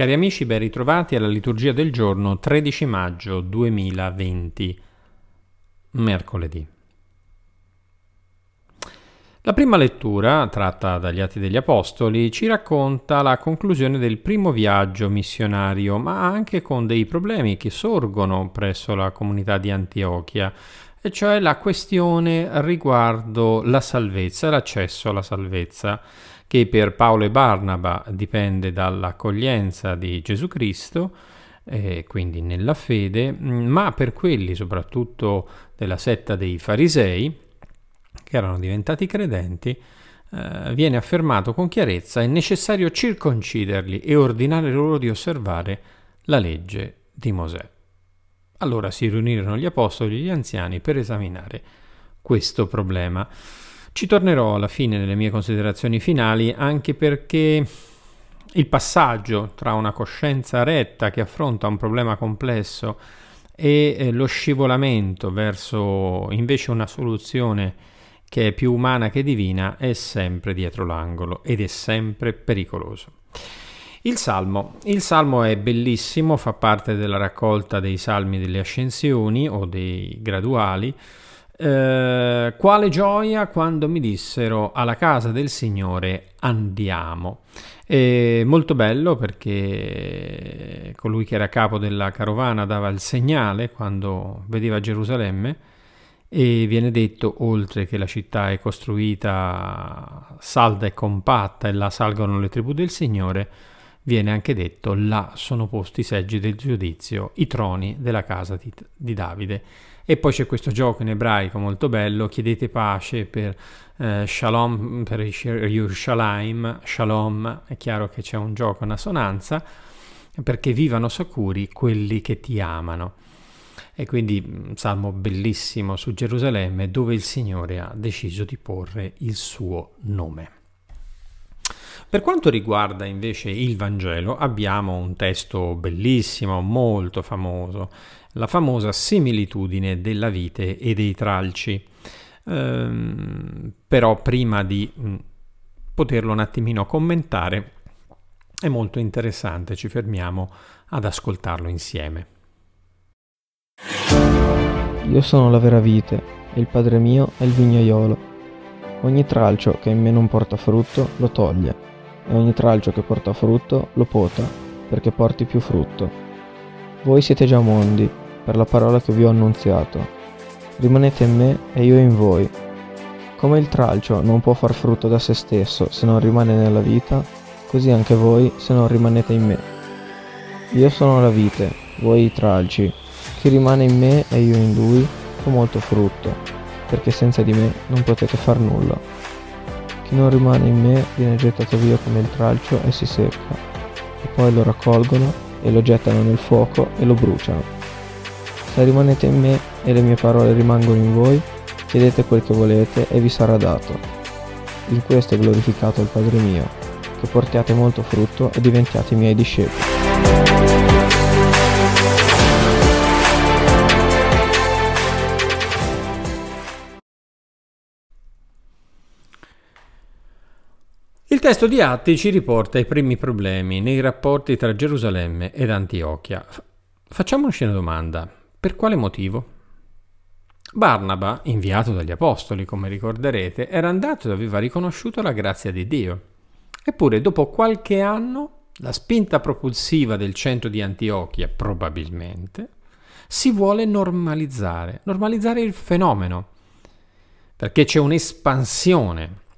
Cari amici, ben ritrovati alla liturgia del giorno 13 maggio 2020, mercoledì. La prima lettura, tratta dagli Atti degli Apostoli, ci racconta la conclusione del primo viaggio missionario, ma anche con dei problemi che sorgono presso la comunità di Antiochia, e cioè la questione riguardo la salvezza, l'accesso alla salvezza che per Paolo e Barnaba dipende dall'accoglienza di Gesù Cristo, eh, quindi nella fede, ma per quelli soprattutto della setta dei farisei, che erano diventati credenti, eh, viene affermato con chiarezza è necessario circonciderli e ordinare loro di osservare la legge di Mosè. Allora si riunirono gli apostoli e gli anziani per esaminare questo problema. Ci tornerò alla fine nelle mie considerazioni finali anche perché il passaggio tra una coscienza retta che affronta un problema complesso e eh, lo scivolamento verso invece una soluzione che è più umana che divina è sempre dietro l'angolo ed è sempre pericoloso. Il Salmo. Il Salmo è bellissimo, fa parte della raccolta dei salmi delle ascensioni o dei graduali eh, quale gioia quando mi dissero alla casa del Signore andiamo. E molto bello perché colui che era capo della carovana dava il segnale quando vedeva Gerusalemme e viene detto oltre che la città è costruita salda e compatta e là salgono le tribù del Signore, viene anche detto là sono posti i seggi del giudizio, i troni della casa di, di Davide. E poi c'è questo gioco in ebraico molto bello, chiedete pace per eh, Shalom, per Yerushalayim, Shalom, è chiaro che c'è un gioco, una sonanza, perché vivano sicuri quelli che ti amano. E quindi un salmo bellissimo su Gerusalemme dove il Signore ha deciso di porre il suo nome. Per quanto riguarda invece il Vangelo, abbiamo un testo bellissimo, molto famoso, la famosa similitudine della vite e dei tralci. Ehm, però prima di mm, poterlo un attimino commentare, è molto interessante, ci fermiamo ad ascoltarlo insieme. Io sono la vera vite e il padre mio è il vignaiolo. Ogni tralcio che in me non porta frutto lo toglie e ogni tralcio che porta frutto lo pota, perché porti più frutto. Voi siete già mondi, per la parola che vi ho annunziato. Rimanete in me e io in voi. Come il tralcio non può far frutto da se stesso se non rimane nella vita, così anche voi se non rimanete in me. Io sono la vite, voi i tralci. Chi rimane in me e io in lui fa molto frutto, perché senza di me non potete far nulla. Chi non rimane in me viene gettato via come il tralcio e si secca, e poi lo raccolgono e lo gettano nel fuoco e lo bruciano. Se rimanete in me e le mie parole rimangono in voi, chiedete quel che volete e vi sarà dato. In questo è glorificato il Padre mio, che portiate molto frutto e diventiate miei discepoli. Testo di Atti ci riporta i primi problemi nei rapporti tra Gerusalemme ed Antiochia. Facciamoci una domanda. Per quale motivo? Barnaba, inviato dagli Apostoli, come ricorderete, era andato e aveva riconosciuto la grazia di Dio. Eppure, dopo qualche anno, la spinta propulsiva del centro di Antiochia, probabilmente, si vuole normalizzare, normalizzare il fenomeno, perché c'è un'espansione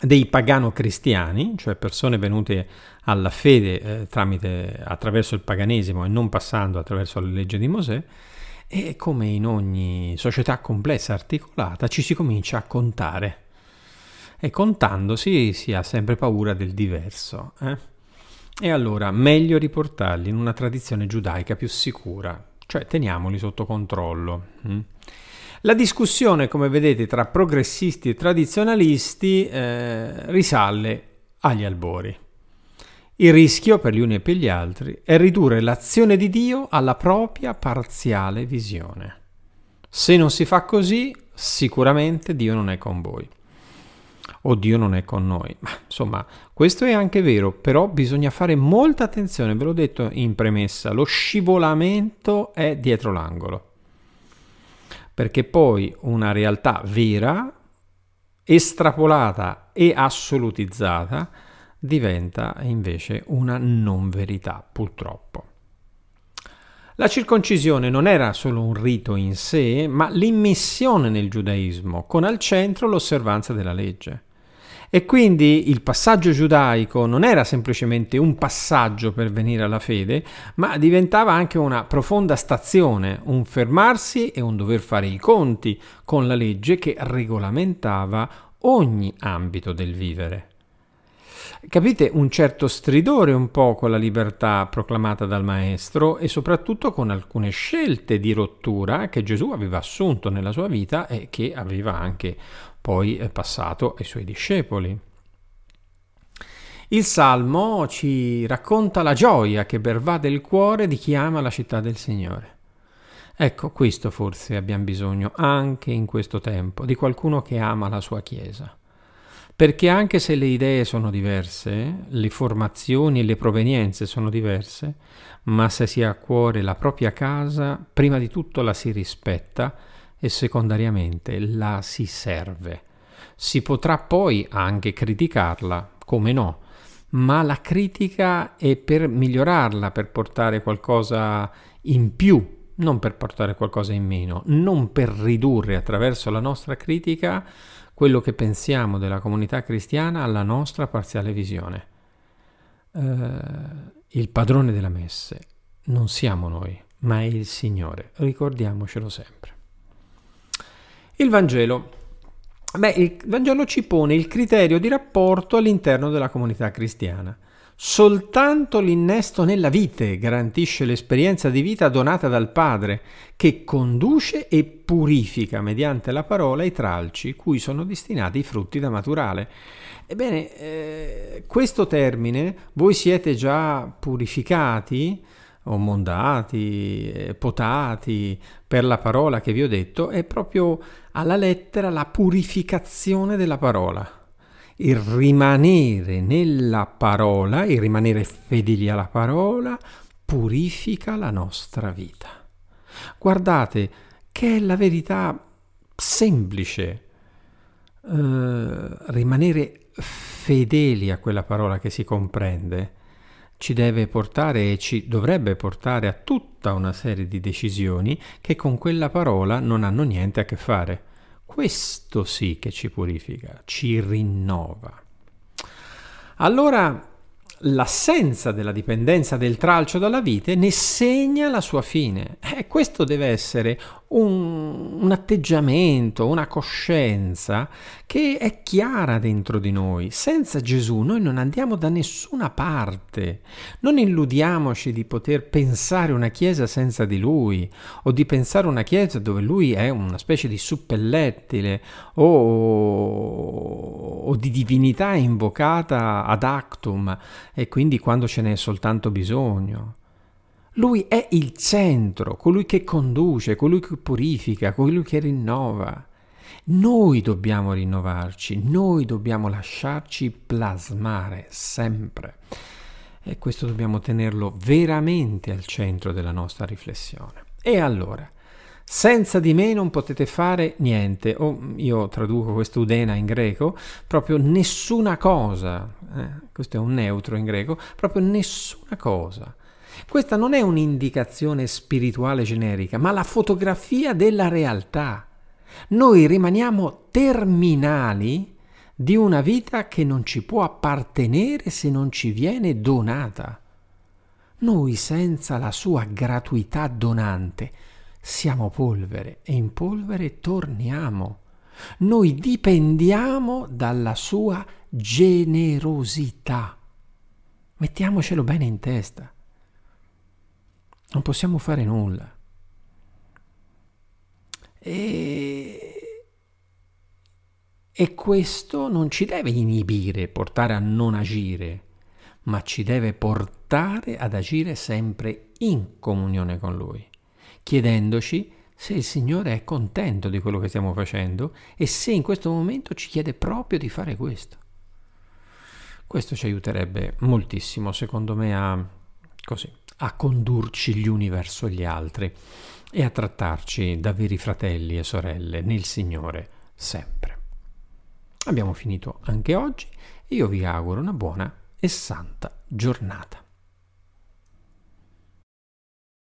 dei pagano-cristiani, cioè persone venute alla fede eh, tramite, attraverso il paganesimo e non passando attraverso la legge di Mosè, e come in ogni società complessa articolata ci si comincia a contare. E contandosi si ha sempre paura del diverso. Eh? E allora meglio riportarli in una tradizione giudaica più sicura, cioè teniamoli sotto controllo. Hm? La discussione, come vedete, tra progressisti e tradizionalisti eh, risale agli albori. Il rischio per gli uni e per gli altri è ridurre l'azione di Dio alla propria parziale visione. Se non si fa così, sicuramente Dio non è con voi. o Dio non è con noi. Ma, insomma, questo è anche vero, però bisogna fare molta attenzione, ve l'ho detto in premessa, lo scivolamento è dietro l'angolo. Perché poi una realtà vera, estrapolata e assolutizzata, diventa invece una non verità, purtroppo. La circoncisione non era solo un rito in sé, ma l'immissione nel giudaismo, con al centro l'osservanza della legge. E quindi il passaggio giudaico non era semplicemente un passaggio per venire alla fede, ma diventava anche una profonda stazione, un fermarsi e un dover fare i conti con la legge che regolamentava ogni ambito del vivere. Capite un certo stridore un po' con la libertà proclamata dal Maestro e soprattutto con alcune scelte di rottura che Gesù aveva assunto nella sua vita e che aveva anche poi eh, passato ai suoi discepoli. Il Salmo ci racconta la gioia che pervade il cuore di chi ama la città del Signore. Ecco, questo forse abbiamo bisogno anche in questo tempo, di qualcuno che ama la sua Chiesa. Perché anche se le idee sono diverse, le formazioni e le provenienze sono diverse, ma se si ha a cuore la propria casa, prima di tutto la si rispetta e secondariamente la si serve. Si potrà poi anche criticarla, come no, ma la critica è per migliorarla, per portare qualcosa in più, non per portare qualcosa in meno, non per ridurre attraverso la nostra critica quello che pensiamo della comunità cristiana alla nostra parziale visione. Uh, il padrone della messe non siamo noi, ma è il Signore, ricordiamocelo sempre. Il Vangelo. Beh, il Vangelo ci pone il criterio di rapporto all'interno della comunità cristiana. Soltanto l'innesto nella vite garantisce l'esperienza di vita donata dal Padre, che conduce e purifica mediante la parola i tralci cui sono destinati i frutti da maturare. Ebbene, eh, questo termine, voi siete già purificati o mondati, eh, potati per la parola che vi ho detto, è proprio alla lettera la purificazione della parola il rimanere nella parola, il rimanere fedeli alla parola, purifica la nostra vita. Guardate che è la verità semplice. Uh, rimanere fedeli a quella parola che si comprende ci deve portare e ci dovrebbe portare a tutta una serie di decisioni che con quella parola non hanno niente a che fare. Questo sì che ci purifica, ci rinnova. Allora l'assenza della dipendenza del tralcio dalla vite ne segna la sua fine. E questo deve essere un, un, atteggiamento, una coscienza che è chiara dentro di noi. Senza Gesù noi non andiamo da nessuna parte. Non illudiamoci di poter pensare una chiesa senza di lui o di pensare una chiesa dove lui è una specie di suppellettile o, o di divinità invocata ad actum e quindi quando ce n'è soltanto bisogno. Lui è il centro, colui che conduce, colui che purifica, colui che rinnova. Noi dobbiamo rinnovarci, noi dobbiamo lasciarci plasmare sempre. E questo dobbiamo tenerlo veramente al centro della nostra riflessione. E allora, senza di me non potete fare niente, o io traduco questo udena in greco, proprio nessuna cosa, eh, questo è un neutro in greco, proprio nessuna cosa. Questa non è un'indicazione spirituale generica, ma la fotografia della realtà. Noi rimaniamo terminali di una vita che non ci può appartenere se non ci viene donata. Noi senza la sua gratuità donante siamo polvere e in polvere torniamo. Noi dipendiamo dalla sua generosità. Mettiamocelo bene in testa. Non possiamo fare nulla. E, e questo non ci deve inibire, portare a non agire, ma ci deve portare ad agire sempre in comunione con Lui, chiedendoci se il Signore è contento di quello che stiamo facendo e se in questo momento ci chiede proprio di fare questo. Questo ci aiuterebbe moltissimo, secondo me, a, così, a condurci gli uni verso gli altri e a trattarci da veri fratelli e sorelle nel Signore sempre. Abbiamo finito anche oggi e io vi auguro una buona e santa giornata.